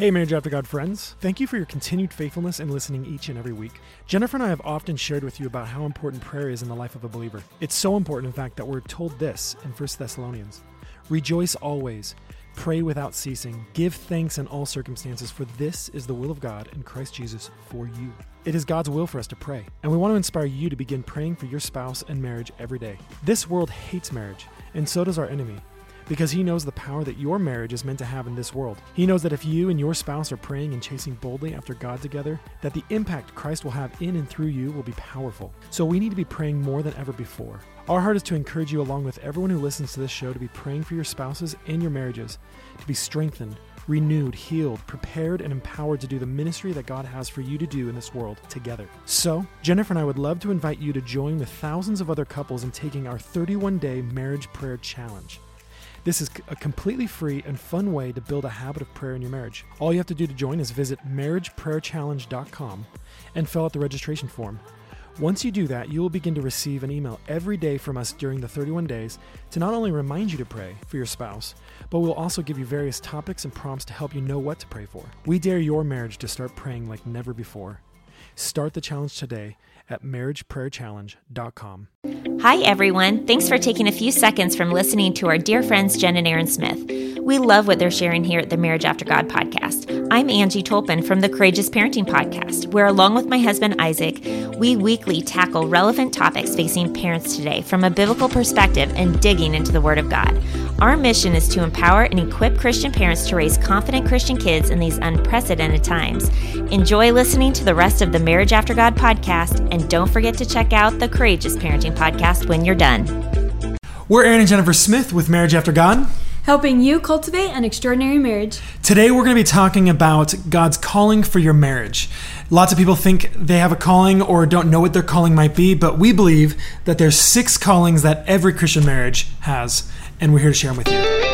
Hey, Marriage After God friends. Thank you for your continued faithfulness in listening each and every week. Jennifer and I have often shared with you about how important prayer is in the life of a believer. It's so important, in fact, that we're told this in 1 Thessalonians Rejoice always, pray without ceasing, give thanks in all circumstances, for this is the will of God in Christ Jesus for you. It is God's will for us to pray, and we want to inspire you to begin praying for your spouse and marriage every day. This world hates marriage, and so does our enemy because he knows the power that your marriage is meant to have in this world. He knows that if you and your spouse are praying and chasing boldly after God together, that the impact Christ will have in and through you will be powerful. So we need to be praying more than ever before. Our heart is to encourage you, along with everyone who listens to this show, to be praying for your spouses and your marriages, to be strengthened, renewed, healed, prepared, and empowered to do the ministry that God has for you to do in this world together. So, Jennifer and I would love to invite you to join the thousands of other couples in taking our 31 day marriage prayer challenge. This is a completely free and fun way to build a habit of prayer in your marriage. All you have to do to join is visit marriageprayerchallenge.com and fill out the registration form. Once you do that, you will begin to receive an email every day from us during the 31 days to not only remind you to pray for your spouse, but we'll also give you various topics and prompts to help you know what to pray for. We dare your marriage to start praying like never before. Start the challenge today at marriageprayerchallenge.com. Hi, everyone. Thanks for taking a few seconds from listening to our dear friends Jen and Aaron Smith. We love what they're sharing here at the Marriage After God podcast. I'm Angie Tolpin from the Courageous Parenting podcast, where along with my husband Isaac, we weekly tackle relevant topics facing parents today from a biblical perspective and digging into the Word of God. Our mission is to empower and equip Christian parents to raise confident Christian kids in these unprecedented times. Enjoy listening to the rest of the Marriage After God podcast, and don't forget to check out the Courageous Parenting podcast when you're done. We're Aaron and Jennifer Smith with Marriage After God helping you cultivate an extraordinary marriage. Today, we're going to be talking about God's calling for your marriage. Lots of people think they have a calling or don't know what their calling might be, but we believe that there's six callings that every Christian marriage has, and we're here to share them with you.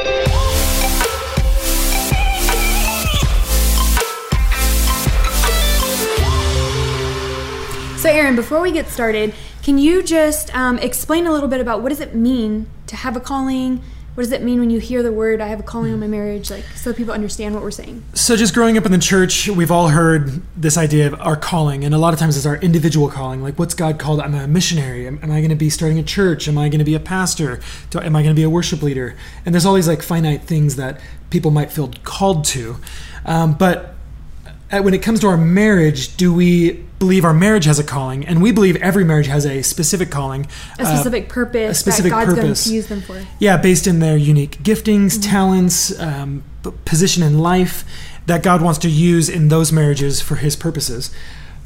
So, Aaron, before we get started, can you just um, explain a little bit about what does it mean to have a calling? What does it mean when you hear the word i have a calling on my marriage like so people understand what we're saying? So just growing up in the church we've all heard this idea of our calling and a lot of times it's our individual calling like what's god called? I'm a missionary? Am, am i going to be starting a church? Am i going to be a pastor? Do, am i going to be a worship leader? And there's all these like finite things that people might feel called to um, but when it comes to our marriage, do we believe our marriage has a calling? And we believe every marriage has a specific calling, a specific uh, purpose, a specific that God's purpose. going to use them for. Yeah, based in their unique giftings, mm-hmm. talents, um, position in life that God wants to use in those marriages for His purposes.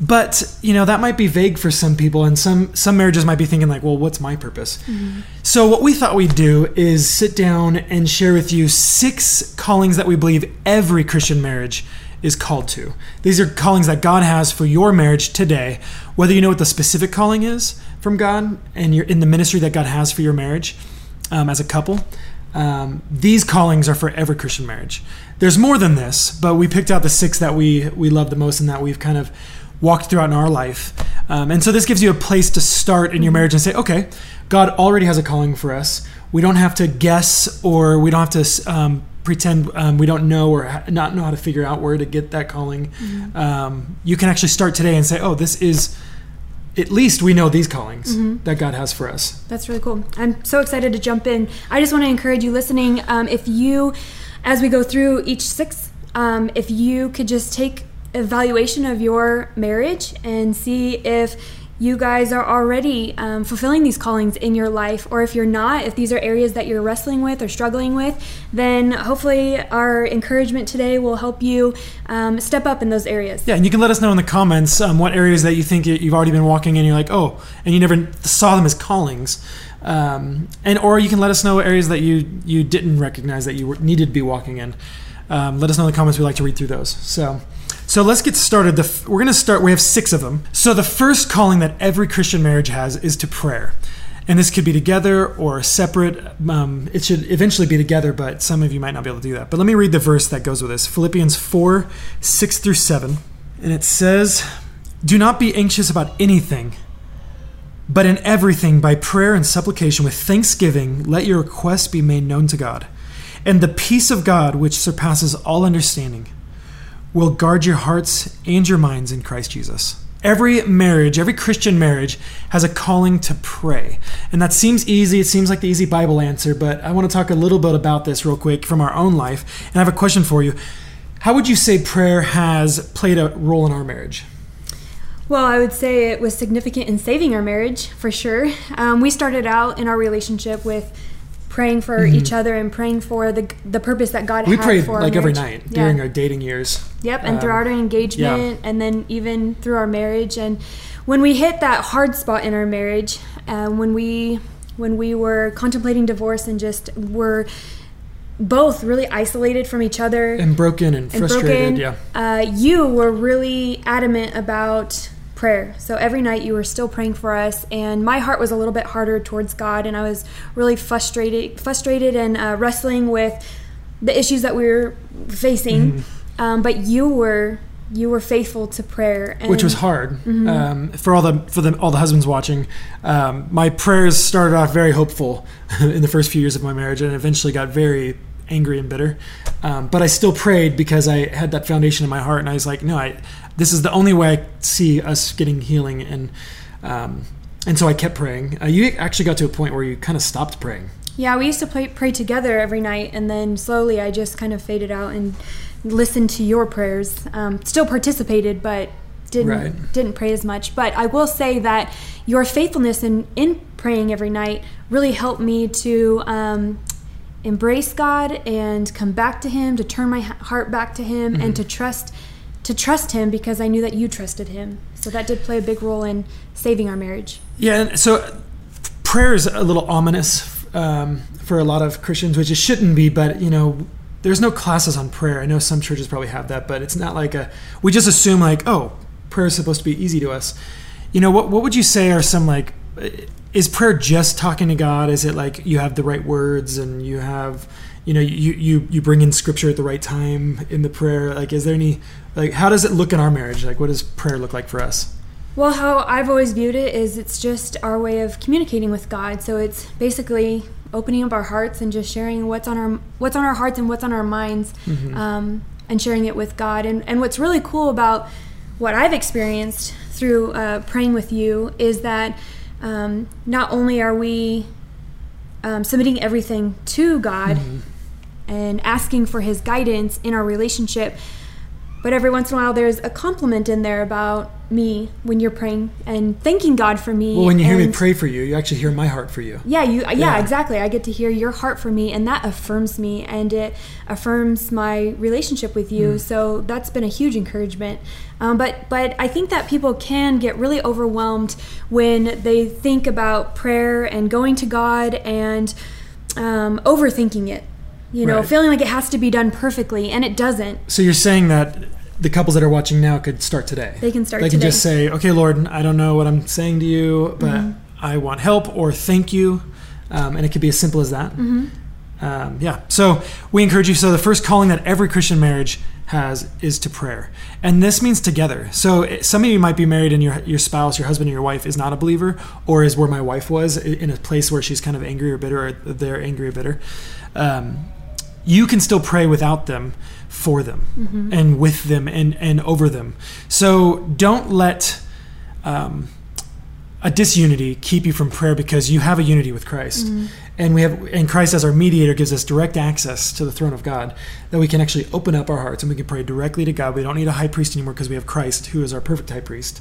But you know that might be vague for some people, and some some marriages might be thinking like, "Well, what's my purpose?" Mm-hmm. So what we thought we'd do is sit down and share with you six callings that we believe every Christian marriage is called to. These are callings that God has for your marriage today, whether you know what the specific calling is from God and you're in the ministry that God has for your marriage um, as a couple. Um, these callings are for every Christian marriage. There's more than this, but we picked out the six that we we love the most and that we've kind of walked throughout in our life. Um, and so this gives you a place to start in your marriage and say, okay, God already has a calling for us. We don't have to guess or we don't have to um, pretend um, we don't know or not know how to figure out where to get that calling. Mm-hmm. Um, you can actually start today and say, oh, this is at least we know these callings mm-hmm. that God has for us. That's really cool. I'm so excited to jump in. I just want to encourage you listening. Um, if you, as we go through each six, um, if you could just take evaluation of your marriage and see if you guys are already um, fulfilling these callings in your life, or if you're not, if these are areas that you're wrestling with or struggling with, then hopefully our encouragement today will help you um, step up in those areas. Yeah, and you can let us know in the comments um, what areas that you think you've already been walking in. You're like, oh, and you never saw them as callings. Um, and or you can let us know areas that you you didn't recognize that you were, needed to be walking in. Um, let us know in the comments. We like to read through those. So. So let's get started. The, we're going to start. We have six of them. So the first calling that every Christian marriage has is to prayer. And this could be together or separate. Um, it should eventually be together, but some of you might not be able to do that. But let me read the verse that goes with this Philippians 4 6 through 7. And it says, Do not be anxious about anything, but in everything, by prayer and supplication with thanksgiving, let your requests be made known to God. And the peace of God, which surpasses all understanding, will guard your hearts and your minds in Christ Jesus. Every marriage, every Christian marriage, has a calling to pray. And that seems easy. It seems like the easy Bible answer, but I want to talk a little bit about this real quick from our own life. And I have a question for you. How would you say prayer has played a role in our marriage? Well, I would say it was significant in saving our marriage for sure. Um, we started out in our relationship with praying for mm-hmm. each other and praying for the the purpose that God we had prayed for like every night yeah. during our dating years. Yep, and um, throughout our engagement, yeah. and then even through our marriage. And when we hit that hard spot in our marriage, uh, when we when we were contemplating divorce and just were both really isolated from each other and broken and, and frustrated. Broken, yeah, uh, you were really adamant about prayer. So every night you were still praying for us, and my heart was a little bit harder towards God, and I was really frustrated, frustrated and uh, wrestling with the issues that we were facing. Mm-hmm. Um, but you were you were faithful to prayer, and, which was hard mm-hmm. um, for all the for the, all the husbands watching. Um, my prayers started off very hopeful in the first few years of my marriage, and eventually got very angry and bitter. Um, but I still prayed because I had that foundation in my heart, and I was like, no, I this is the only way I see us getting healing, and um, and so I kept praying. Uh, you actually got to a point where you kind of stopped praying. Yeah, we used to play, pray together every night, and then slowly I just kind of faded out and listened to your prayers. Um, still participated, but didn't right. didn't pray as much. But I will say that your faithfulness in in praying every night really helped me to um, embrace God and come back to Him, to turn my heart back to Him, mm-hmm. and to trust to trust Him because I knew that you trusted Him. So that did play a big role in saving our marriage. Yeah, so prayer is a little ominous um, for a lot of Christians, which it shouldn't be. But you know, there's no classes on prayer. I know some churches probably have that, but it's not like a. We just assume like, oh, prayer is supposed to be easy to us. You know, what what would you say are some like is prayer just talking to God? Is it like you have the right words and you have, you know, you you you bring in scripture at the right time in the prayer? Like, is there any like how does it look in our marriage? Like, what does prayer look like for us? Well, how I've always viewed it is it's just our way of communicating with God. So it's basically opening up our hearts and just sharing what's on our what's on our hearts and what's on our minds, mm-hmm. um, and sharing it with God. And and what's really cool about what I've experienced through uh, praying with you is that um, not only are we um, submitting everything to God mm-hmm. and asking for His guidance in our relationship, but every once in a while there's a compliment in there about me when you're praying and thanking God for me. Well, when you hear me pray for you, you actually hear my heart for you. Yeah, you. Yeah, yeah, exactly. I get to hear your heart for me, and that affirms me, and it affirms my relationship with you. Mm. So that's been a huge encouragement. Um, but but I think that people can get really overwhelmed when they think about prayer and going to God and um, overthinking it you know, right. feeling like it has to be done perfectly, and it doesn't. So you're saying that the couples that are watching now could start today. They can start. They can just say, "Okay, Lord, I don't know what I'm saying to you, but mm-hmm. I want help," or "Thank you," um, and it could be as simple as that. Mm-hmm. Um, yeah. So we encourage you. So the first calling that every Christian marriage has is to prayer, and this means together. So some of you might be married, and your your spouse, your husband, or your wife is not a believer, or is where my wife was in a place where she's kind of angry or bitter, or they're angry or bitter. Um, you can still pray without them for them mm-hmm. and with them and, and over them. So don't let um, a disunity keep you from prayer because you have a unity with Christ. Mm-hmm. And we have and Christ as our mediator gives us direct access to the throne of God that we can actually open up our hearts and we can pray directly to God. We don't need a high priest anymore because we have Christ who is our perfect high priest.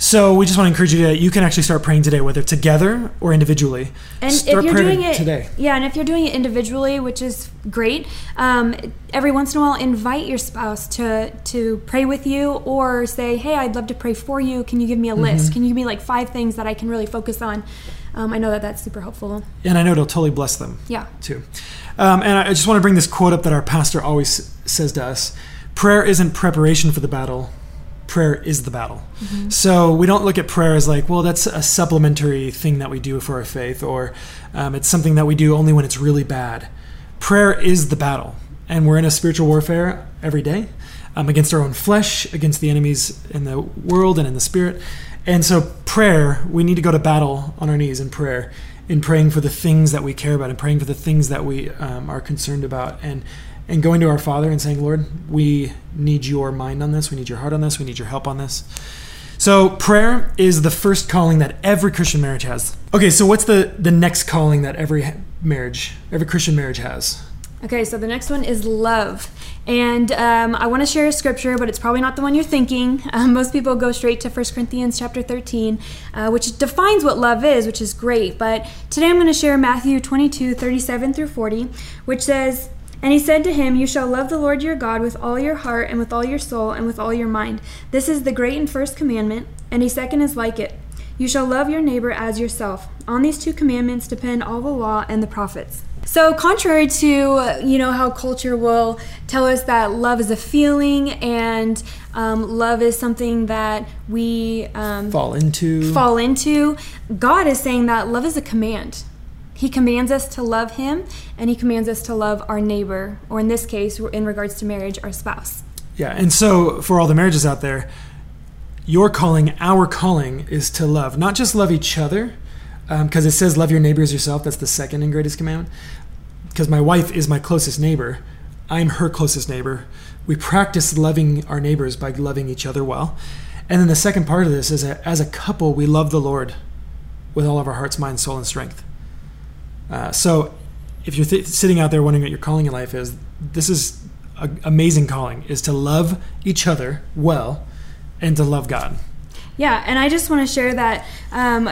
So we just want to encourage you that you can actually start praying today, whether together or individually. And start if you're doing it today, yeah, and if you're doing it individually, which is great, um, every once in a while, invite your spouse to to pray with you, or say, "Hey, I'd love to pray for you. Can you give me a mm-hmm. list? Can you give me like five things that I can really focus on?" Um, I know that that's super helpful. And I know it'll totally bless them. Yeah. Too. Um, and I just want to bring this quote up that our pastor always says to us: "Prayer isn't preparation for the battle." Prayer is the battle. Mm-hmm. So we don't look at prayer as like, well, that's a supplementary thing that we do for our faith, or um, it's something that we do only when it's really bad. Prayer is the battle, and we're in a spiritual warfare every day um, against our own flesh, against the enemies in the world and in the spirit. And so, prayer, we need to go to battle on our knees in prayer, in praying for the things that we care about, and praying for the things that we um, are concerned about, and and going to our Father and saying, Lord, we need your mind on this. We need your heart on this. We need your help on this. So prayer is the first calling that every Christian marriage has. Okay, so what's the the next calling that every marriage, every Christian marriage has? Okay, so the next one is love. And um, I want to share a scripture, but it's probably not the one you're thinking. Um, most people go straight to 1 Corinthians chapter 13, uh, which defines what love is, which is great. But today I'm going to share Matthew 22, 37 through 40, which says, and he said to him, You shall love the Lord your God with all your heart, and with all your soul, and with all your mind. This is the great and first commandment, and a second is like it. You shall love your neighbor as yourself. On these two commandments depend all the law and the prophets. So, contrary to you know how culture will tell us that love is a feeling and um, love is something that we um, fall into, fall into, God is saying that love is a command. He commands us to love Him, and He commands us to love our neighbor, or in this case, in regards to marriage, our spouse. Yeah, and so for all the marriages out there, your calling, our calling, is to love, not just love each other, because um, it says love your neighbor as yourself. That's the second and greatest commandment. Because my wife is my closest neighbor, I'm her closest neighbor. We practice loving our neighbors by loving each other well. And then the second part of this is that as a couple, we love the Lord with all of our hearts, mind, soul, and strength. Uh, so if you're th- sitting out there wondering what your calling in life is, this is an amazing calling is to love each other well and to love God. Yeah, and I just want to share that um,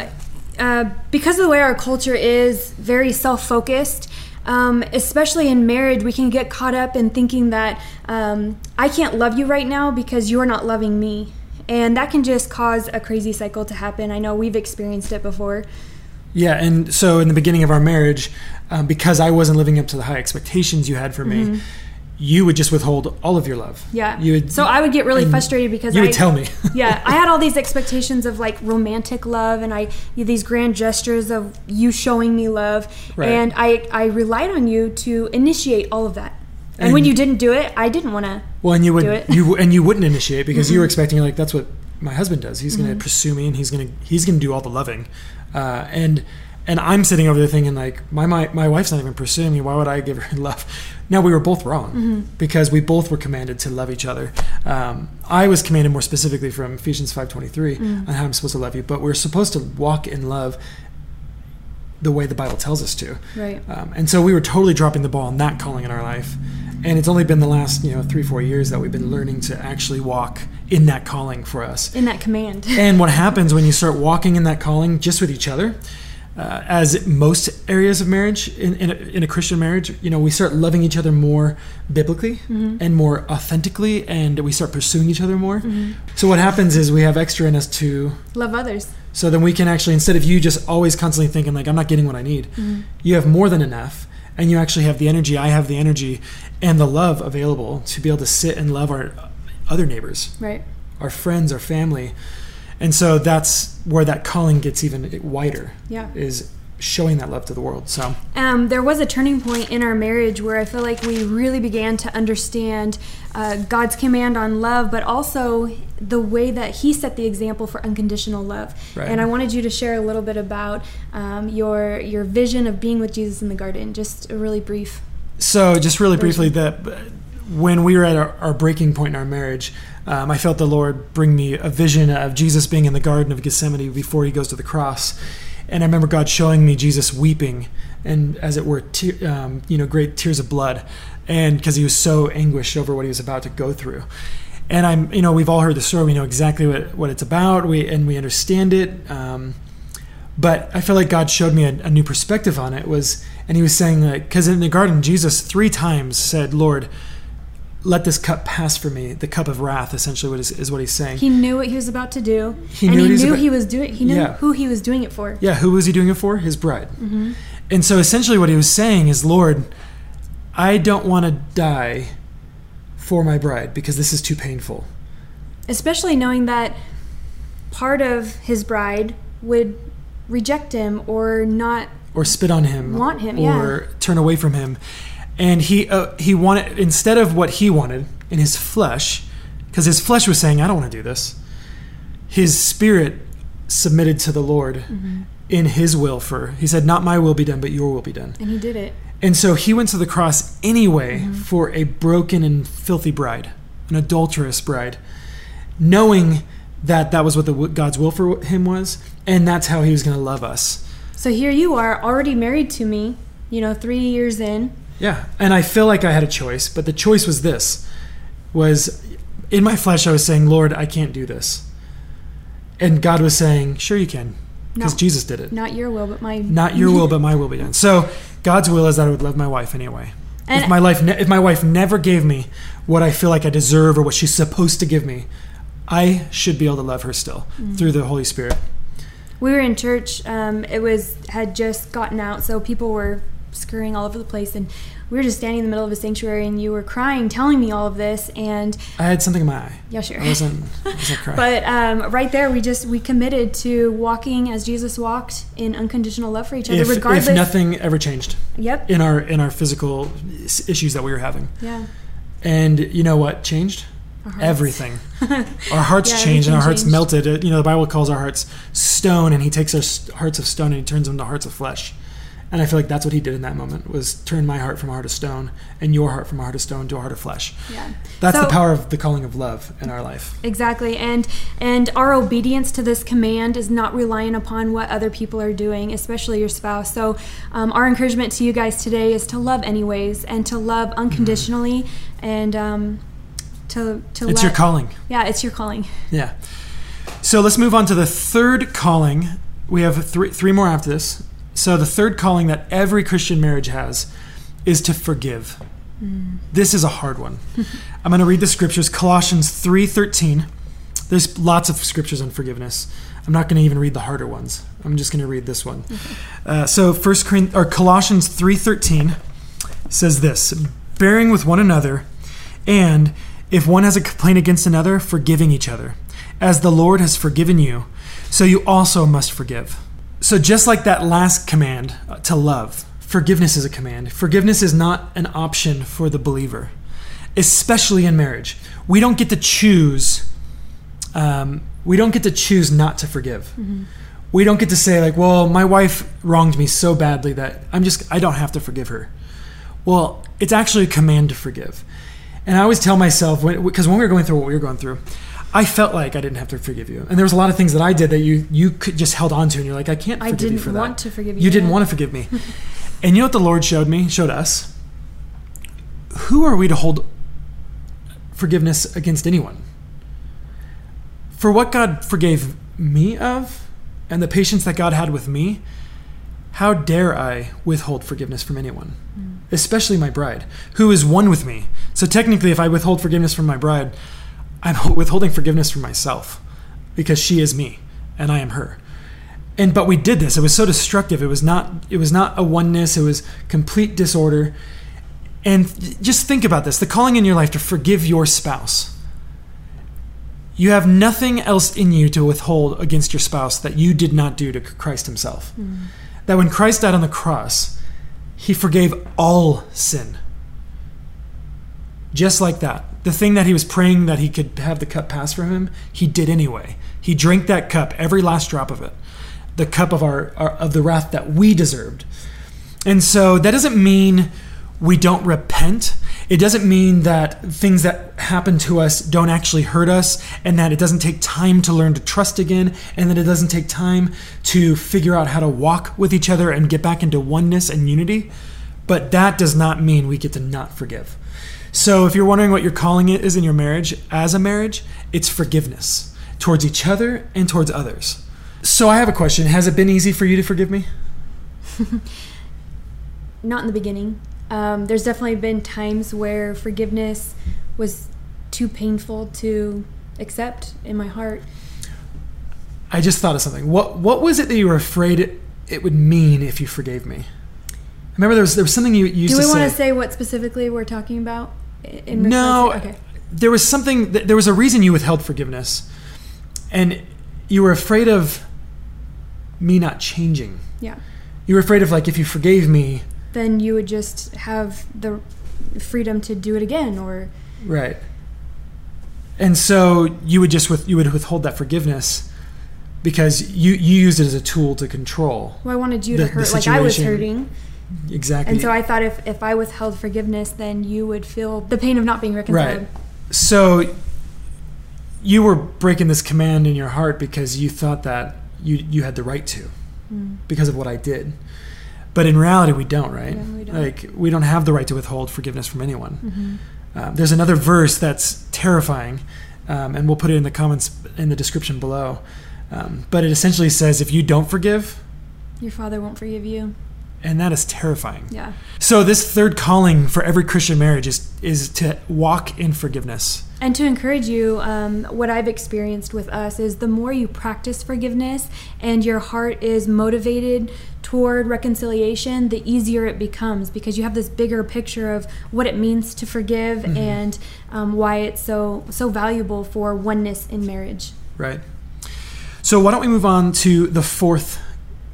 uh, because of the way our culture is very self focused, um, especially in marriage, we can get caught up in thinking that um, I can't love you right now because you're not loving me. And that can just cause a crazy cycle to happen. I know we've experienced it before. Yeah, and so in the beginning of our marriage, um, because I wasn't living up to the high expectations you had for me, mm-hmm. you would just withhold all of your love. Yeah. You would, so I would get really frustrated because you I, would tell me. yeah, I had all these expectations of like romantic love, and I these grand gestures of you showing me love, right. and I I relied on you to initiate all of that. And, and when you didn't do it, I didn't want to. Well, and you would you and you wouldn't initiate because mm-hmm. you were expecting like that's what my husband does. He's mm-hmm. going to pursue me and he's going to he's going to do all the loving, uh, and and I'm sitting over there thinking like my my my wife's not even pursuing me. Why would I give her love? Now we were both wrong mm-hmm. because we both were commanded to love each other. Um, I was commanded more specifically from Ephesians five twenty three mm. on how I'm supposed to love you, but we're supposed to walk in love the way the Bible tells us to. Right. Um, and so we were totally dropping the ball on that calling in our life. And it's only been the last, you know, three, four years that we've been learning to actually walk in that calling for us. In that command. and what happens when you start walking in that calling just with each other, uh, as most areas of marriage in, in a, in, a, Christian marriage, you know, we start loving each other more biblically mm-hmm. and more authentically, and we start pursuing each other more. Mm-hmm. So what happens is we have extra in us to love others. So then we can actually, instead of you just always constantly thinking like I'm not getting what I need, mm-hmm. you have more than enough, and you actually have the energy. I have the energy and the love available to be able to sit and love our other neighbors, right? Our friends, our family and so that's where that calling gets even wider. Yeah. Is showing that love to the world. So um, there was a turning point in our marriage where I feel like we really began to understand uh, God's command on love, but also the way that He set the example for unconditional love. Right. And I wanted you to share a little bit about um, your your vision of being with Jesus in the garden. Just a really brief. So just really version. briefly, that when we were at our, our breaking point in our marriage, um, I felt the Lord bring me a vision of Jesus being in the Garden of Gethsemane before he goes to the cross. And I remember God showing me Jesus weeping, and as it were, te- um, you know, great tears of blood, and because he was so anguished over what he was about to go through. And I'm, you know, we've all heard the story. We know exactly what, what it's about. We and we understand it. Um, but I feel like God showed me a, a, new perspective on it. Was and He was saying like, because in the garden, Jesus three times said, "Lord, let this cup pass for me. The cup of wrath essentially what is, is what he's saying. He knew what he was about to do he and knew he knew about, he was doing he knew yeah. who he was doing it for. Yeah who was he doing it for? His bride. Mm-hmm. and so essentially what he was saying is lord i don't want to die for my bride because this is too painful. Especially knowing that part of his bride would reject him or not or spit on him want him or yeah. turn away from him and he uh, he wanted instead of what he wanted in his flesh, because his flesh was saying, "I don't want to do this." His spirit submitted to the Lord mm-hmm. in His will. For he said, "Not my will be done, but Your will be done." And he did it. And so he went to the cross anyway for a broken and filthy bride, an adulterous bride, knowing that that was what the God's will for him was, and that's how he was going to love us. So here you are, already married to me, you know, three years in. Yeah, and I feel like I had a choice, but the choice was this: was in my flesh I was saying, "Lord, I can't do this," and God was saying, "Sure, you can," because No. Jesus did it. Not your will, but my. Not your will, but my will be done. So God's will is that I would love my wife anyway. if my life, ne- if my wife never gave me what I feel like I deserve or what she's supposed to give me, I should be able to love her still Mm. through the Holy Spirit. We were in church. Um, it was had just gotten out, so people were scurrying all over the place, and we were just standing in the middle of a sanctuary, and you were crying, telling me all of this, and I had something in my eye. yeah, sure. I wasn't. I wasn't crying. But um, right there, we just we committed to walking as Jesus walked in unconditional love for each other, if, regardless. if nothing ever changed Yep. in our in our physical issues that we were having, Yeah. and you know what changed? Our. Everything. Our hearts Yeah, changed and our hearts changed. melted. You know, the Bible calls our hearts stone, and He takes our hearts of stone and He turns them into hearts of flesh. And I feel like that's what He did in that moment was turn my heart from a heart of stone and your heart from a heart of stone to a heart of flesh. Yeah. That's So- the power of the calling of love in our life. Exactly, and and our obedience to this command is not relying upon what other people are doing, especially your spouse. So, um, our encouragement to you guys today is to love anyways, and to love unconditionally, and um, to to It's let, your calling. Yeah, it's your calling. Yeah. So let's move on to the third calling. We have three, three more after this. So the third calling that every Christian marriage has is to forgive. This is a hard one. I'm going to read the scriptures. Colossians 3:13. There's lots of scriptures on forgiveness. I'm not going to even read the harder ones. I'm just going to read this one. Uh, so First Corinth, or Colossians 3:13 says this: bearing with one another, and if one has a complaint against another, forgiving each other, as the Lord has forgiven you, so you also must forgive. So just like that last command uh, to love, forgiveness is a command. Forgiveness is not an option for the believer, especially in marriage. We don't get to choose. Um, we don't get to choose not to forgive. We don't get to say like, "Well, my wife wronged me so badly that I'm just I don't have to forgive her." Well, it's actually a command to forgive. And I always tell myself, because when, we were going through what we were going through, I felt like I didn't have to forgive you. And there was a lot of things that I did that you you could just held on to, and you're like, I can't I forgive you didn't for that. want to forgive you, You didn't want to forgive me. and you know what the Lord showed me, showed us? Who are we to hold forgiveness against anyone? For what God forgave me of, and the patience that God had with me, how dare I withhold forgiveness from anyone, mm. especially my bride, who is one with me? So technically, if I withhold forgiveness from my bride, I'm withholding forgiveness from myself because she is me and I am her. And but we did this. It was so destructive. It was not. It was not a oneness. It was complete disorder. And just think about this: the calling in your life to forgive your spouse. You have nothing else in you to withhold against your spouse that you did not do to Christ Himself. Hmm. That when Christ died on the cross, He forgave all sin. Just like that. The thing that He was praying that He could have the cup pass from Him, He did anyway. He drank that cup, every last drop of it, the cup of our, our of the wrath that we deserved. And so that doesn't mean we don't repent. It doesn't mean that things that happen to us don't actually hurt us and that it doesn't take time to learn to trust again and that it doesn't take time to figure out how to walk with each other and get back into oneness and unity. But that does not mean we get to not forgive. So if you're wondering what your calling it is in your marriage as a marriage, it's forgiveness towards each other and towards others. So I have a question. Has it been easy for you to forgive me? Not in the beginning. Um, there's definitely been times where forgiveness was too painful to accept in my heart. I just thought of something. What what was it that you were afraid it, it would mean if you forgave me? Remember there was there was something you used Do we to want say. to say what specifically we're talking about? In no, okay. there was something. th- There was a reason you withheld forgiveness, and you were afraid of me not changing. Yeah. You were afraid of like if you forgave me, Then you would just have the freedom to do it again, or right? And so you would just with you would withhold that forgiveness because you you used it as a tool to control. well, I wanted you The- to hurt like I was hurting, exactly. And so I thought if, if I withheld forgiveness, then you would feel the pain of not being reconciled. Right. So you were breaking this command in your heart because you thought that you you had the right to because of what I did. But in reality, we don't, right? Yeah, we don't. Like we don't have the right to withhold forgiveness from anyone. Um, there's another verse that's terrifying, um, and we'll put it in the comments in the description below. Um, but it essentially says, if you don't forgive, Your father won't forgive you. And that is terrifying. Yeah. So this third calling for every Christian marriage is is to walk in forgiveness. And to encourage you, um, what I've experienced with us is the more you practice forgiveness and your heart is motivated toward reconciliation, the easier it becomes because you have this bigger picture of what it means to forgive and um, why it's so so valuable for oneness in marriage. Right. So why don't we move on to the fourth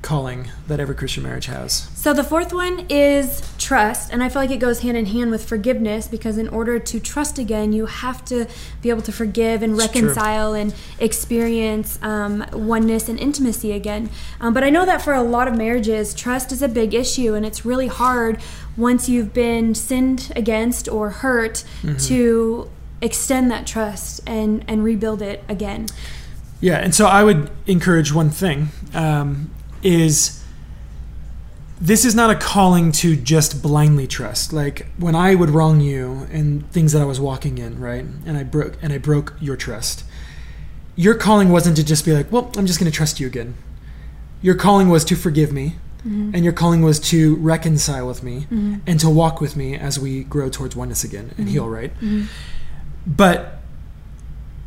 calling that every Christian marriage has? So the fourth one is trust, and I feel like it goes hand in hand with forgiveness because in order to trust again, you have to be able to forgive and reconcile and experience um, oneness and intimacy again. Um, but I know that for a lot of marriages, trust is a big issue, and it's really hard once you've been sinned against or hurt to extend that trust and and rebuild it again. Yeah, and so I would encourage one thing um, is this is not a calling to just blindly trust. Like when I would wrong you and things that I was walking in, right, and I broke and I broke your trust. Your calling wasn't to just be like, well, I'm just going to trust you again. Your calling was to forgive me, mm-hmm. and your calling was to reconcile with me mm-hmm. and to walk with me as we grow towards oneness again and mm-hmm. heal, right? But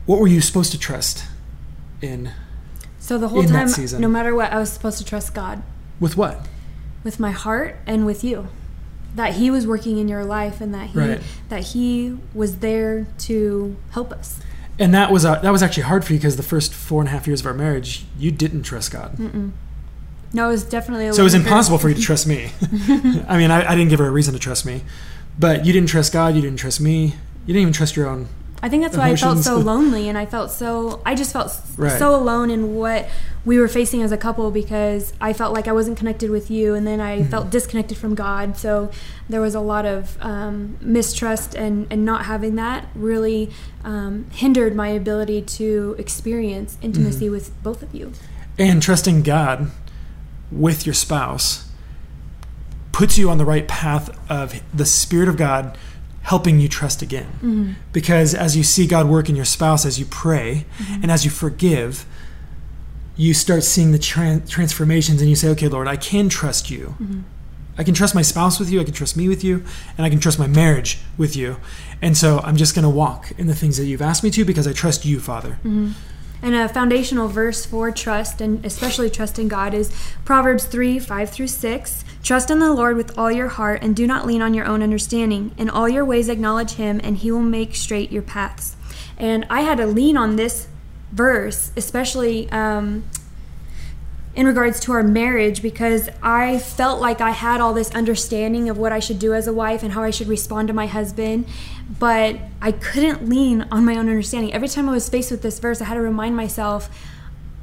what were you supposed to trust in? So the whole In time, no matter what, I was supposed to trust God. With what? with my heart and with you that he was working in your life and that he Right. that he was there to help us And that was uh, that was actually hard for you because the first four and a half years of our marriage, you didn't trust God. no it was definitely a So it was impossible for you to trust me. I mean, I, I didn't give her a reason to trust me, but you didn't trust God. You didn't trust me. You didn't even trust your own. I think that's why i felt so lonely and i felt so i just felt Right. so alone in what we were facing as a couple because i felt like i wasn't connected with you and then i Mm-hmm. felt disconnected from god so there was a lot of um, mistrust and, and not having that really um, hindered my ability to experience intimacy Mm-hmm. with both of you And trusting God with your spouse puts you on the right path of the Spirit of God helping you trust again. Mm-hmm. Because as you see God work in your spouse, as you pray mm-hmm. and as you forgive, you start seeing the tran- transformations and you say, okay, Lord, I can trust you. Mm-hmm. I can trust my spouse with you, I can trust me with you, and I can trust my marriage with you. And so I'm just going to walk in the things that you've asked me to because I trust you, Father. And a foundational verse for trust, and especially trust in God, is Proverbs 3 5 through 6. Trust in the Lord with all your heart, and do not lean on your own understanding. In all your ways, acknowledge Him, and He will make straight your paths. And I had to lean on this verse, especially um, in regards to our marriage, because I felt like I had all this understanding of what I should do as a wife and how I should respond to my husband, but I couldn't lean on my own understanding. Every time I was faced with this verse, I had to remind myself,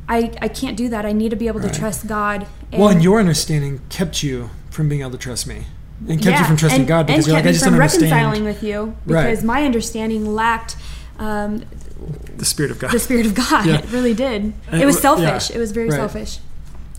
I, I can't do that. I need to be able to trust God. Well, and your understanding kept you from being able to trust me, and kept you from trusting and- God because and you're like, I just from don't understand reconciling with you Right. because my understanding lacked um, the Spirit of God. the spirit of God. Yeah. It really did. And It was wa- yeah, selfish. It was very right. selfish.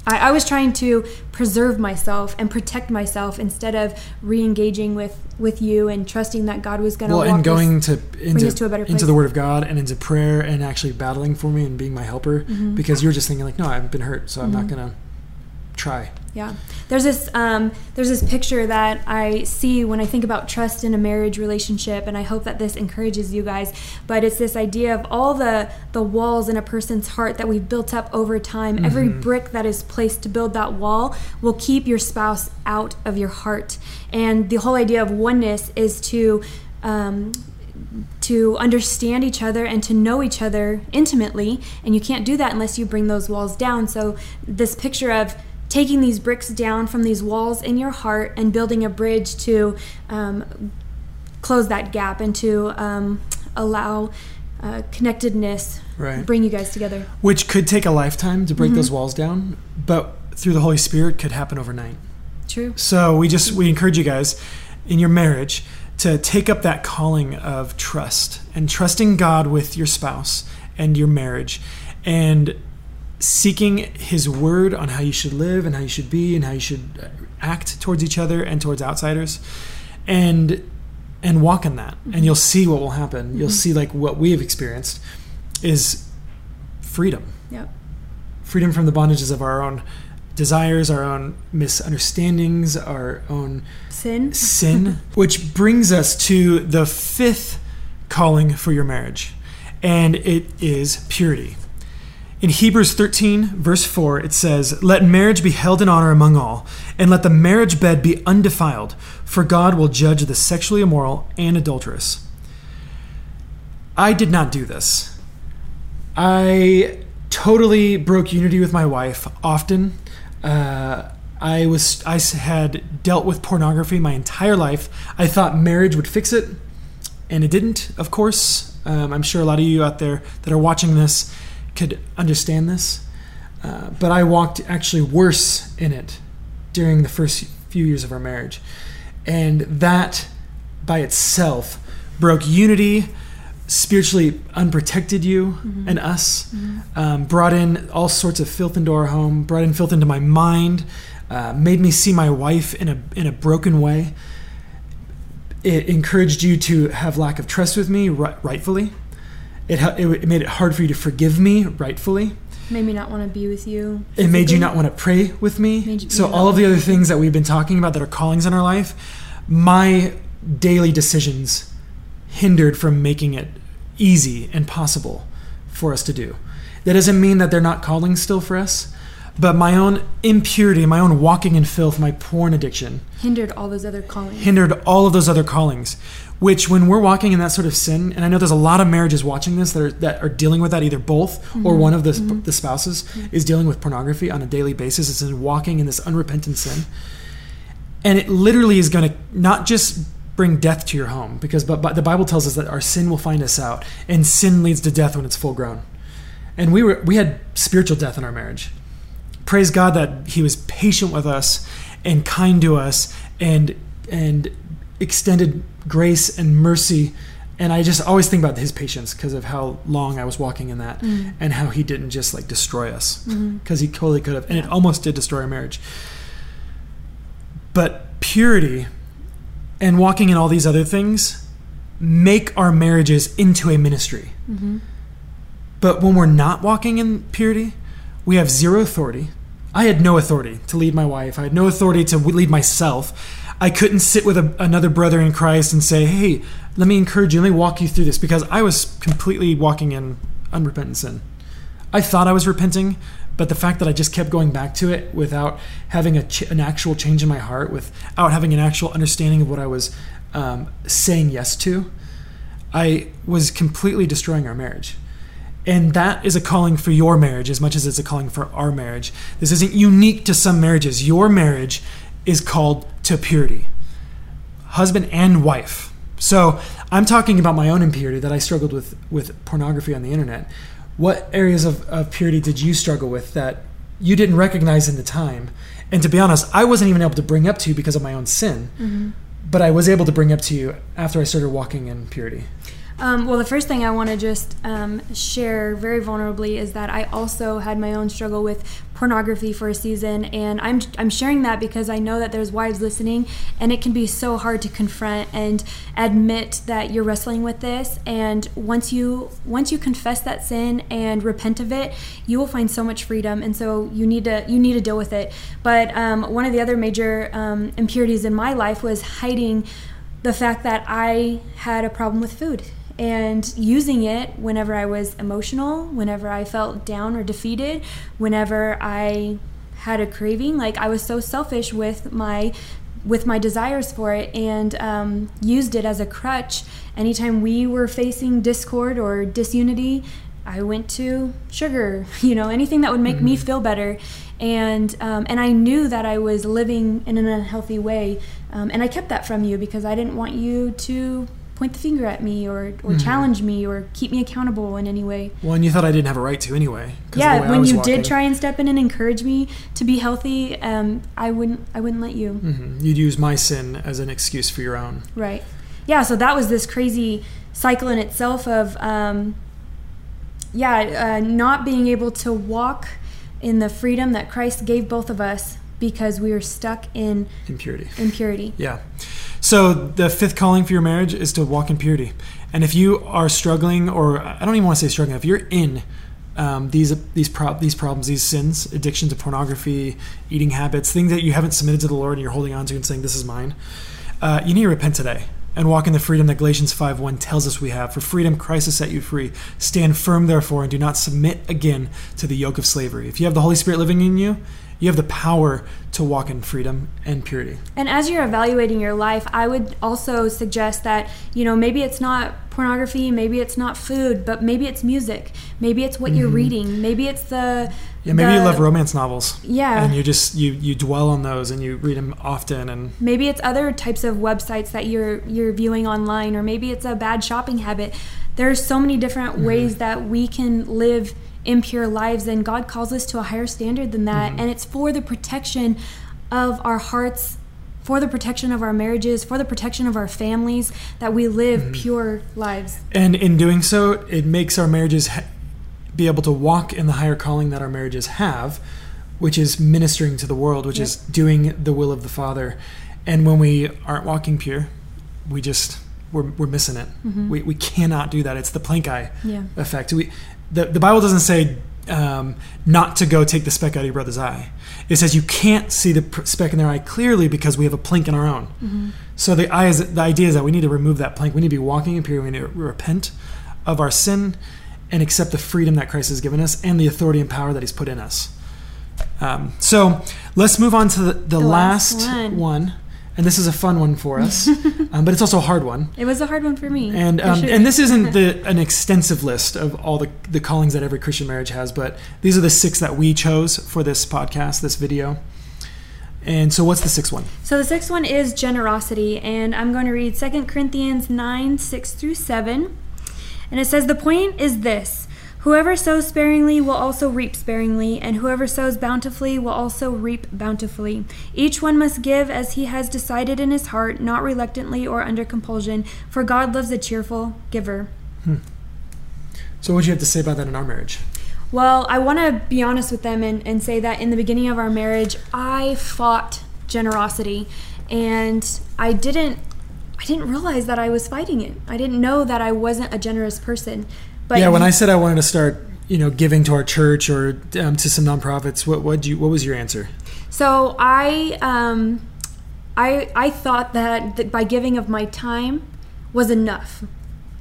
I, I was trying to preserve myself and protect myself instead of re-engaging with with you and trusting that God was going to well, and going us. to into us to a better into the Word of God and into prayer and actually battling for me and being my helper Mm-hmm. because you're just thinking like, no, I've been hurt, so I'm not gonna try. Yeah, there's this um, there's this picture that I see when I think about trust in a marriage relationship, and I hope that this encourages you guys. But it's this idea of all the the walls in a person's heart that we've built up over time. Every brick that is placed to build that wall will keep your spouse out of your heart, and the whole idea of oneness is to um, to understand each other and to know each other intimately and you can't do that unless you bring those walls down so this picture of taking these bricks down from these walls in your heart and building a bridge to um, close that gap and to um, allow uh, connectedness Right. bring you guys together Which could take a lifetime to break Mm-hmm. those walls down, but through the Holy Spirit could happen overnight. True. So we just we encourage you guys in your marriage to take up that calling of trust and trusting God with your spouse and your marriage and seeking his word on how you should live and how you should be and how you should act towards each other and towards outsiders. And and walk in that. Mm-hmm. and you'll see what will happen. Mm-hmm. you'll see like what we have experienced is freedom. Yep. Freedom from the bondages of our own desires our own misunderstandings our own sin. sin which brings us to the fifth calling for your marriage. And it is purity in Hebrews 13, verse 4, it says, Let marriage be held in honor among all, and let the marriage bed be undefiled, for God will judge the sexually immoral and adulterous. I did not do this. I totally broke unity with my wife often. Uh, I was I had dealt with pornography my entire life. I thought marriage would fix it, and it didn't. Of course, um, I'm sure a lot of you out there that are watching this could understand this. Uh, but I walked actually worse in it during the first few years of our marriage. And that by itself broke unity, spiritually unprotected you mm-hmm. and us, mm-hmm. um, brought in all sorts of filth into our home, brought in filth into my mind, uh, made me see my wife in a, in a broken way. It encouraged you to have lack of trust with me, rightfully. It, it made it hard for you to forgive me rightfully. Made me not want to be with you. It made you not want to pray with me. so all of the other things that we've been talking about that are callings in our life, my daily decisions hindered from making it easy and possible for us to do. That doesn't mean that they're not callings still for us, but my own impurity, my own walking in filth, my porn addiction hindered all those other callings. Hindered all of those other callings which when we're walking in that sort of sin and i know there's a lot of marriages watching this that are that are dealing with that either both mm-hmm. or one of the, mm-hmm. the spouses mm-hmm. is dealing with pornography on a daily basis it's in walking in this unrepentant sin and it literally is going to not just bring death to your home because but, but the bible tells us that our sin will find us out and sin leads to death when it's full grown and we were we had spiritual death in our marriage praise god that he was patient with us and kind to us and and extended grace and mercy and I just always think about his patience because of how long I was walking in that mm. and how he didn't just like destroy us because mm-hmm. he totally could have and yeah. it almost did destroy our marriage but purity and walking in all these other things make our marriages into a ministry mm-hmm. but when we're not walking in purity we have zero authority I had no authority to lead my wife I had no authority to lead myself I couldn't sit with a, another brother in Christ and say, hey, let me encourage you, let me walk you through this because I was completely walking in unrepentant sin. I thought I was repenting, but the fact that I just kept going back to it without having ch- an actual change in my heart, without having an actual understanding of what I was um, saying yes to, I was completely destroying our marriage. And that is a calling for your marriage as much as it's a calling for our marriage. This isn't unique to some marriages. Your marriage is called to purity husband and wife. So I'm talking about my own impurity that I struggled with with pornography on the internet. What areas of, of purity did you struggle with that you didn't recognize in the time? And to be honest, I wasn't even able to bring up to you because of my own sin. Mm-hmm. But I was able to bring up to you after I started walking in purity. Um, well, the first thing I want to just um, share very vulnerably is that I also had my own struggle with pornography for a season, and I'm I'm sharing that because I know that there's wives listening, and it can be so hard to confront and admit that you're wrestling with this. And once you once you confess that sin and repent of it, you will find so much freedom. And so you need to you need to deal with it. But um, one of the other major um, impurities in my life was hiding the fact that I had a problem with food and using it whenever I was emotional, whenever I felt down or defeated, whenever I had a craving. Like I was so selfish with my with my desires for it and um, used it as a crutch. Anytime we were facing discord or disunity, I went to sugar, you know, anything that would make mm-hmm. me feel better. And um, and I knew that I was living in an unhealthy way, um, and I kept that from you because I didn't want you to point the finger at me or, or Mhm. challenge me or keep me accountable in any way. Well, and you thought I didn't have a right to anyway. 'cause of the way Yeah, when you walking. did try and step in and encourage me to be healthy, um, I wouldn't I wouldn't let you. Mhm. You'd use my sin as an excuse for your own. Right. Yeah, so that was this crazy cycle in itself of, um, yeah, uh, not being able to walk in the freedom that Christ gave both of us because we were stuck in Impurity. impurity. Yeah. So the fifth calling for your marriage is to walk in purity. And if you are struggling, or I don't even want to say struggling, if you're in um, these these prob- these problems, these sins, addiction to pornography, eating habits, things that you haven't submitted to the Lord and you're holding on to and saying this is mine, uh, you need to repent today and walk in the freedom that Galatians 5:1 tells us we have. For freedom, Christ has set you free. Stand firm, therefore, and do not submit again to the yoke of slavery. If you have the Holy Spirit living in you, you have the power to walk in freedom and purity. And as you're evaluating your life, I would also suggest that, you know, maybe it's not pornography, maybe it's not food, but maybe it's music. Maybe it's what you're mm-hmm. reading. Maybe it's the Yeah, maybe you love romance novels. Yeah. And you just you you dwell on those and you read them often and Maybe it's other types of websites that you're you're viewing online or maybe it's a bad shopping habit. There's so many different mm-hmm. ways that we can live impure lives and God calls us to a higher standard than that mm-hmm. and it's for the protection of our hearts for the protection of our marriages, for the protection of our families, that we live mm-hmm. pure lives. and in doing so, it makes our marriages ha- be able to walk in the higher calling that our marriages have, which is ministering to the world, which is doing the will of the Father. And when we aren't walking pure, we just we're, we're missing it. Mm-hmm. We, we cannot do that. It's the plank eye Yeah. effect. We the, the Bible doesn't say um, not to go take the speck out of your brother's eye. It says you can't see the speck in their eye clearly because we have a plank in our own. So the eye is the idea is that we need to remove that plank. We need to be walking in purity. We need to repent of our sin and accept the freedom that Christ has given us and the authority and power that He's put in us. Um, so let's move on to the, the, The last last, one. one. And this is a fun one for us, um, but it's also a hard one. It was a hard one for me. And for um, sure. and this isn't the an extensive list of all the the callings that every Christian marriage has, but these are the six that we chose for this podcast, this video. And so, what's the sixth one? So the sixth one is generosity, and I'm going to read 2 Corinthians 9 6 through 7. And it says, The point is this whoever sows sparingly will also reap sparingly, and whoever sows bountifully will also reap bountifully. Each one must give as he has decided in his heart, not reluctantly or under compulsion, for God loves a cheerful giver. Hmm. So, what do you have to say about that in our marriage? Well, I want to be honest with them and, and say that in the beginning of our marriage, I fought generosity and I didn't I didn't realize that I was fighting it. I didn't know that I wasn't a generous person. But yeah, when I said I wanted to start, you know, giving to our church or um, to some nonprofits, what what you what was your answer? So I um I I thought that, that by giving of my time was enough.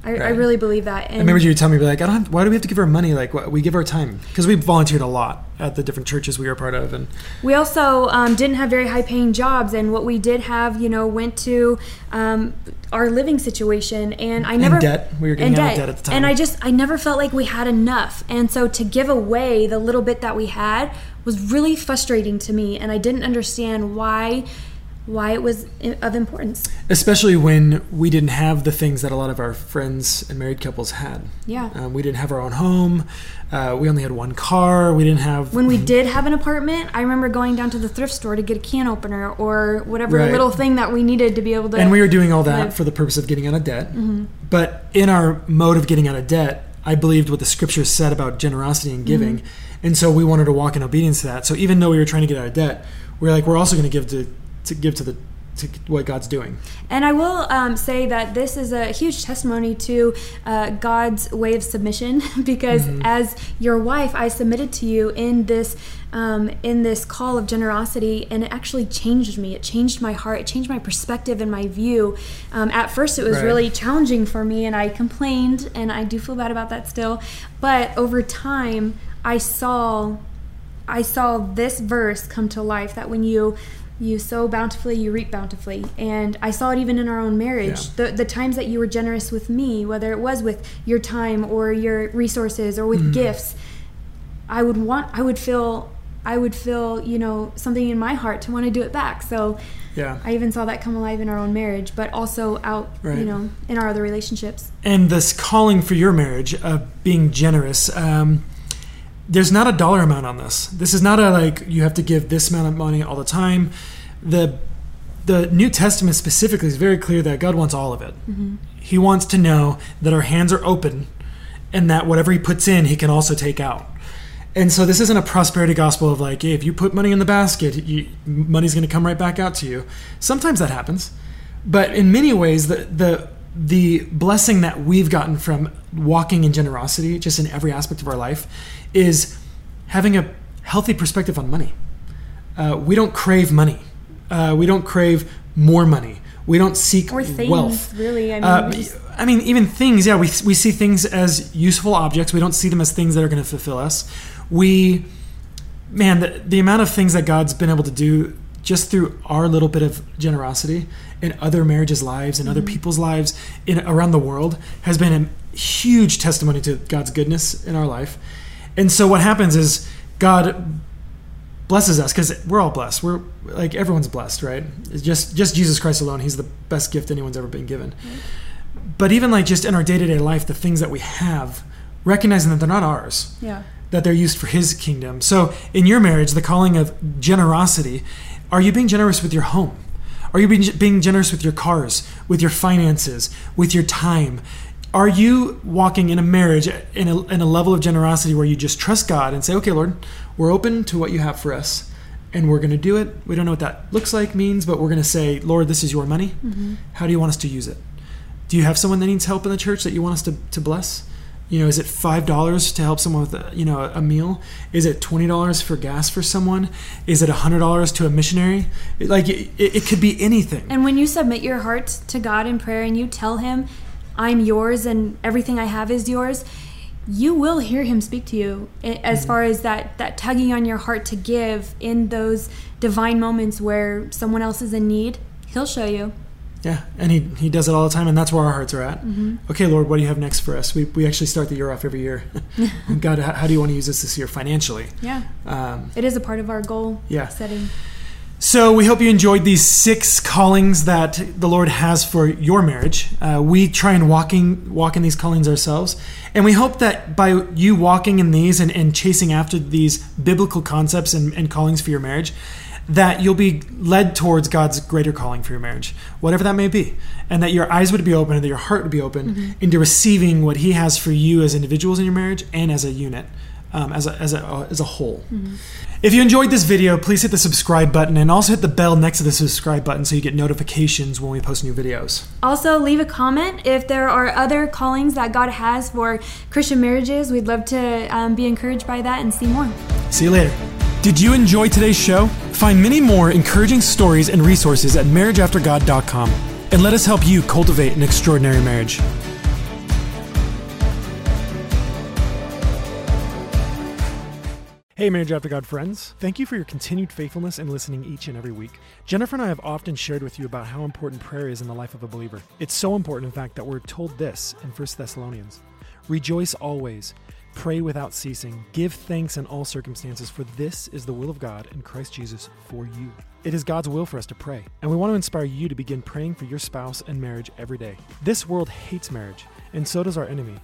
I, I really believe that. And I remember you would tell me, like, I don't. Have, why do we have to give our money? Like, what, we give our time because we volunteered a lot at the different churches we were part of, and We also um, didn't have very high paying jobs, and what we did have, you know, went to um, our living situation. And I never debt. We were getting and out of debt at the time. And I just, I never felt like we had enough. And so to give away the little bit that we had was really frustrating to me, and I didn't understand why, why it was of importance. especially when we didn't have the things that a lot of our friends and married couples had. Yeah. Um, we didn't have our own home. Uh, we only had one car. We didn't have. When we did have an apartment, I remember going down to the thrift store to get a can opener or whatever Right. little thing that we needed to be able to. and we were doing all that live. for the purpose of getting out of debt. Mm-hmm. But in our mode of getting out of debt, I believed what the scriptures said about generosity and giving, Mm-hmm. and so we wanted to walk in obedience to that. So even though we were trying to get out of debt, we are like, we're also going to give to to give to the to what God's doing. And I will um, say that this is a huge testimony to uh, God's way of submission, because Mm-hmm. as your wife, I submitted to you in this um, in this call of generosity, and it actually changed me. It changed my heart. It changed my perspective and my view. Um, at first, it was Right. really challenging for me, and I complained, and I do feel bad about that still. But over time, I saw I saw this verse come to life that when you you sow bountifully, you reap bountifully. And I saw it even in our own marriage. Yeah. The the times that you were generous with me, whether it was with your time or your resources or with Mm-hmm. gifts, I would want I would feel I would feel, you know, something in my heart to want to do it back. So Yeah. I even saw that come alive in our own marriage, but also out, Right. you know, in our other relationships. and this calling for your marriage of being generous um, there's not a dollar amount on this. This is not a like you have to give this amount of money all the time. The the new testament specifically is very clear that god wants all of it. Mm-hmm. He wants to know that our hands are open and that whatever he puts in he can also take out. And so this isn't a prosperity gospel of like hey, if you put money in the basket you, money's going to come right back out to you. Sometimes that happens. But in many ways the the the blessing that we've gotten from walking in generosity just in every aspect of our life is having a healthy perspective on money uh, we don't crave money uh, we don't crave more money we don't seek Or things, wealth really. I mean, uh, just- I mean, even things, yeah, we, we see things as useful objects. We don't see them as things that are going to fulfill us. We, man, the, the amount of things that God's been able to do just through our little bit of generosity in other marriages' lives and other mm-hmm. people's lives in around the world has been a huge testimony to God's goodness in our life. And so what happens is God blesses us because we're all blessed. We're like everyone's blessed, right? It's just just Jesus Christ alone. He's the best gift anyone's ever been given. Mm-hmm. But even like just in our day to day life, the things that we have, recognizing that they're not ours, yeah. that they're used for His kingdom. So in your marriage, the calling of generosity, are you being generous with your home? Are you being, being generous with your cars, with your finances, with your time? Are you walking in a marriage in a, in a level of generosity where you just trust God and say, okay, Lord, we're open to what you have for us and we're going to do it? We don't know what that looks like, means, but we're going to say, Lord, this is your money. Mm-hmm. How do you want us to use it? Do you have someone that needs help in the church that you want us to, to bless? You know, is it five dollars to help someone with a, you know a meal? Is it twenty dollars for gas for someone? Is it hundred dollars to a missionary? It- Like it, it could be anything. And when you submit your heart to God in prayer and you tell Him, I'm yours and everything I have is yours, you will hear Him speak to you as Mm-hmm. far as that, that tugging on your heart to give in those divine moments where someone else is in need. He'll show you. Yeah, and he he does it all the time, and that's where our hearts are at. Okay, Lord, what do you have next for us? We we actually start the year off every year. God, how, how do you want to use this this year financially? Yeah. Um, It is a part of our goal Yeah. setting. So we hope you enjoyed these six callings that the Lord has for your marriage. Uh, we try and walking walk in these callings ourselves, and we hope that by you walking in these and, and chasing after these biblical concepts and, and callings for your marriage, that you'll be led towards God's greater calling for your marriage, whatever that may be, and that your eyes would be open and that your heart would be open into receiving what He has for you as individuals in your marriage and as a unit, um, as a as a as a whole. If you enjoyed this video, please hit the subscribe button and also hit the bell next to the subscribe button so you get notifications when we post new videos. Also, leave a comment if there are other callings that God has for Christian marriages. We'd love to um, be encouraged by that and see more. See you later. Did you enjoy today's show? Find many more encouraging stories and resources at marriageaftergod.com and let us help you cultivate an extraordinary marriage. Hey, Marriage After God friends. Thank you for your continued faithfulness in listening each and every week. Jennifer and I have often shared with you about how important prayer is in the life of a believer. It's so important, in fact, that we're told this in 1 Thessalonians Rejoice always, pray without ceasing, give thanks in all circumstances, for this is the will of God in Christ Jesus for you. It is God's will for us to pray, and we want to inspire you to begin praying for your spouse and marriage every day. This world hates marriage, and so does our enemy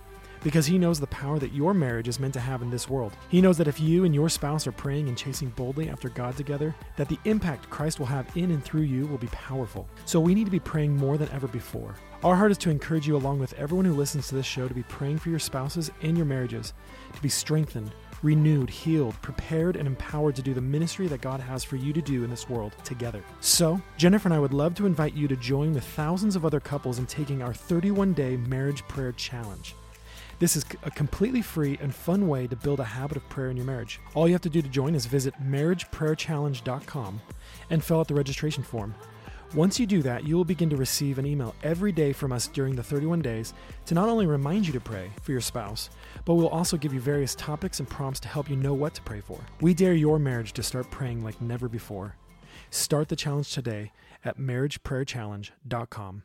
because he knows the power that your marriage is meant to have in this world. He knows that if you and your spouse are praying and chasing boldly after God together, that the impact Christ will have in and through you will be powerful. So we need to be praying more than ever before. Our heart is to encourage you, along with everyone who listens to this show, to be praying for your spouses and your marriages, to be strengthened, renewed, healed, prepared, and empowered to do the ministry that God has for you to do in this world together. So, Jennifer and I would love to invite you to join with thousands of other couples in taking our 31 day marriage prayer challenge. This is a completely free and fun way to build a habit of prayer in your marriage. All you have to do to join is visit marriageprayerchallenge.com and fill out the registration form. Once you do that, you will begin to receive an email every day from us during the 31 days to not only remind you to pray for your spouse, but we'll also give you various topics and prompts to help you know what to pray for. We dare your marriage to start praying like never before. Start the challenge today at marriageprayerchallenge.com.